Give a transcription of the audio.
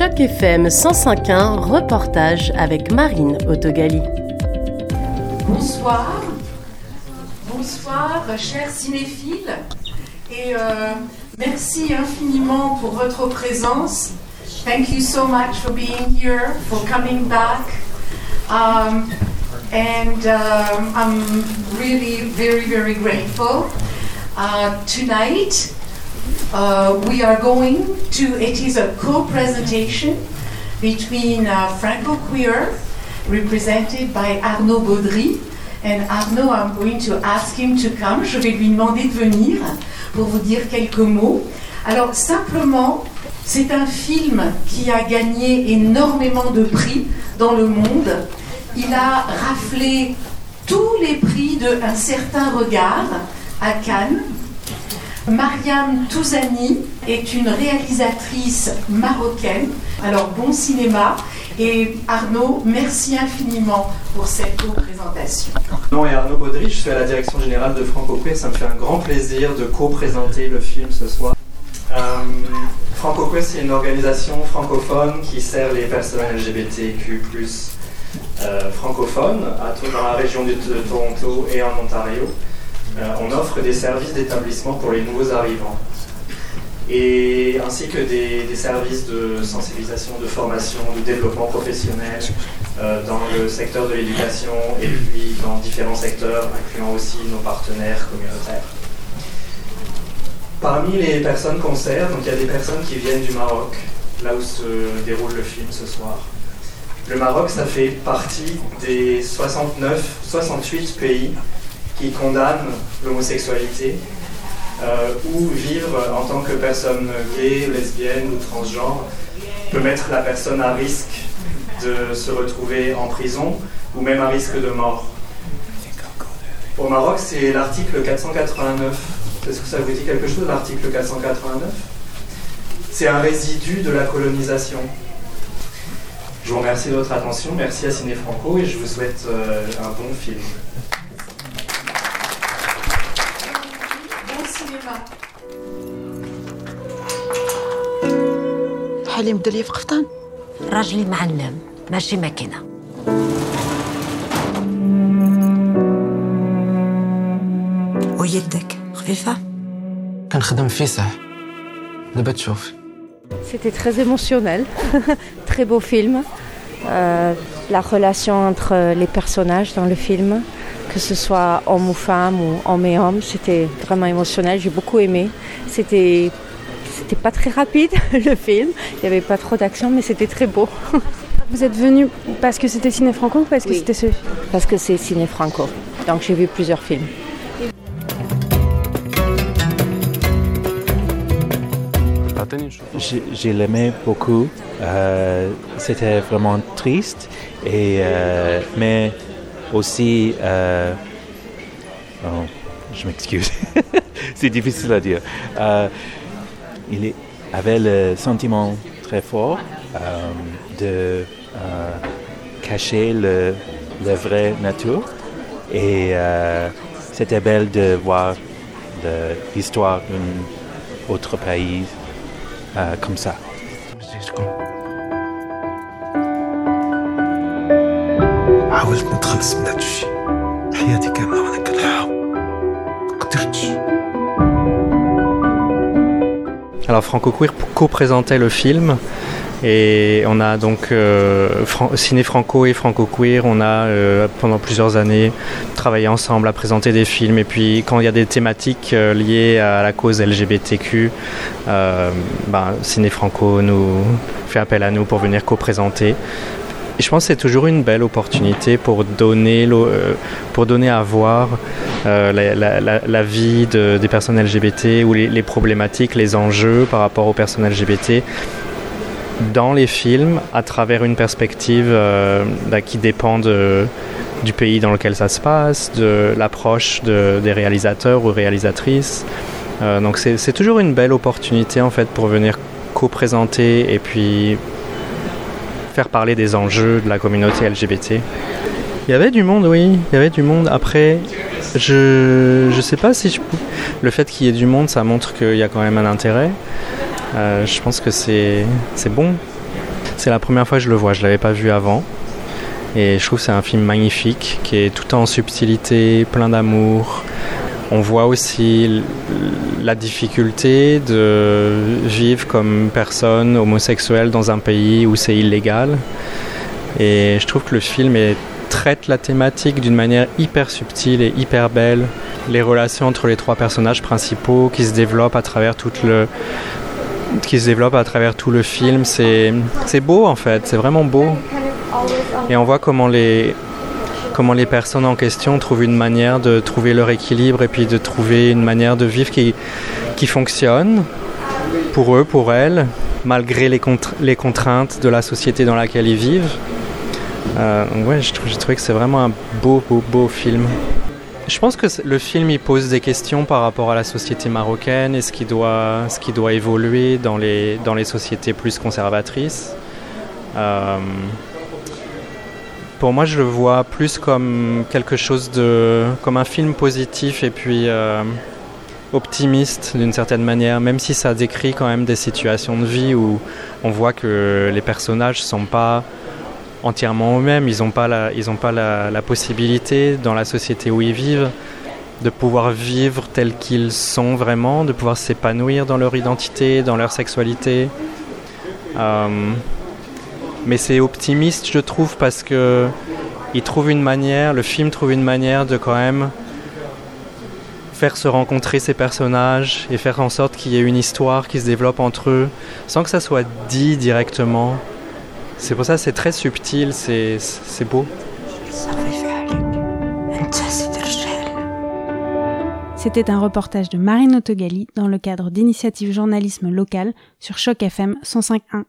Choc FM 105.1, reportage avec Marine Autogali. Bonsoir, bonsoir chers cinéphiles et euh, merci infiniment pour votre présence. Thank you so much for being here, for coming back. Um, and um, I'm really very, very grateful. Uh, tonight, uh, we are going to, it is a co presentation between uh, Franco Queer, represented by Arnaud Baudry. And Arnaud, I'm going to ask him to come. Je vais lui demander de venir pour vous dire quelques mots. Alors, simplement, c'est un film qui a gagné énormément de prix dans le monde. Il a raflé tous les prix de Un certain regard à Cannes. Mariam Touzani est une réalisatrice marocaine. Alors bon cinéma et Arnaud, merci infiniment pour cette co-présentation. Mon nom est Arnaud Baudry, je suis à la direction générale de Franco Queer. Ça me fait un grand plaisir de co-présenter le film ce soir. Euh, c'est une organisation francophone qui sert les personnes LGBTQ+, euh, francophones à, dans la région de Toronto et en Ontario. Euh, on offre des services d'établissement pour les nouveaux arrivants et ainsi que des, services de sensibilisation, de formation, de développement professionnel euh, dans le secteur de l'éducation et puis dans différents secteurs, incluant aussi nos partenaires communautaires. Parmi les personnes qu'on sert, donc il y a des personnes qui viennent du Maroc, là où se déroule le film ce soir. Le Maroc, ça fait partie des 69, 68 pays qui condamnent l'homosexualité euh, ou vivre en tant que personne gay, lesbienne ou transgenre peut mettre la personne à risque de se retrouver en prison ou même à risque de mort. Au Maroc, c'est l'article 489. Est-ce que ça vous dit quelque chose, l'article 489 C'est un résidu de la colonisation. Je vous remercie de votre attention, merci à Ciné Franco et je vous souhaite euh, un bon film. حليم دلي في قفطان راجلي معلم ماشي ماكينه ويدك خفيفة كنخدم في فيسح دابا تشوف C'était très émotionnel, très beau film. Euh, la relation entre les personnages dans le film, que ce soit homme ou femme ou homme et homme, c'était vraiment émotionnel. J'ai beaucoup aimé. C'était c'était pas très rapide le film. Il n'y avait pas trop d'action, mais c'était très beau. Vous êtes venu parce que c'était Ciné Franco ou parce que Oui. c'était ce... Parce que c'est ciné franco. Donc j'ai vu plusieurs films. J'ai j'ai l'aimé beaucoup. Euh, C'était vraiment triste, et, euh, mais aussi. euh, oh, je m'excuse. C'est difficile à dire Euh, il est- avait le sentiment très fort euh, de euh, cacher le, la vraie nature. Et euh, c'était belle de voir de l'histoire d'un autre pays euh, comme ça. حاولت نتخلص من هاد الشيء حياتي كاملة وانا كنحاول Alors Franco Queer co-présentait le film et on a donc euh, Ciné Franco et Franco Queer, on a euh, pendant plusieurs années travaillé ensemble à présenter des films et puis quand il y a des thématiques euh, liées à la cause LGBTQ, ben, Ciné Franco nous fait appel à nous pour venir co-présenter. Et je pense que c'est toujours une belle opportunité pour donner, pour donner à voir la, la- vie de- des personnes LGBT ou les, problématiques, les enjeux par rapport aux personnes LGBT dans les films à travers une perspective euh, bah, qui dépend du pays dans lequel ça se passe, de l'approche de- des réalisateurs ou réalisatrices. Euh, donc c'est toujours une belle opportunité en fait pour venir co-présenter et puis faire parler des enjeux de la communauté LGBT. Il y avait du monde, oui, il y avait du monde. Après, je je sais pas si le fait qu'il y ait du monde, ça montre qu'il y a quand même un intérêt. Euh, je pense que c'est bon. C'est la première fois que je le vois, je ne l'avais pas vu avant. Et je trouve que c'est un film magnifique, qui est tout en subtilité, plein d'amour. On voit aussi la difficulté de vivre comme personne homosexuelle dans un pays où c'est illégal. Et je trouve que le film traite la thématique d'une manière hyper subtile et hyper belle. Les relations entre les trois personnages principaux qui se développent à travers tout le, qui se à travers tout le film, c'est beau en fait, c'est vraiment beau. Et on voit comment les, comment les personnes en question trouvent une manière de trouver leur équilibre et puis de trouver une manière de vivre qui, qui fonctionne pour eux, pour elles, malgré les, les contraintes de la société dans laquelle ils vivent. Euh, ouais, j'ai trouvé que c'est vraiment un beau, beau, beau film. Je pense que le film il pose des questions par rapport à la société marocaine et ce qui doit, ce qui doit évoluer dans les, dans les sociétés plus conservatrices. Euh, pour moi, je le vois plus comme quelque chose de, comme un film positif et puis euh, optimiste d'une certaine manière, même si ça décrit quand même des situations de vie où on voit que les personnages sont pas entièrement eux-mêmes, ils n'ont pas, la, ils pas la, possibilité dans la société où ils vivent de pouvoir vivre tels qu'ils sont vraiment, de pouvoir s'épanouir dans leur identité, dans leur sexualité. Euh, mais c'est optimiste, je trouve, parce que il trouve une manière, le film trouve une manière de quand même faire se rencontrer ces personnages et faire en sorte qu'il y ait une histoire qui se développe entre eux, sans que ça soit dit directement. C'est pour ça c'est très subtil, c'est beau. C'était un reportage de Marine Autogali dans le cadre d'initiatives journalisme local sur Choc FM 105.1.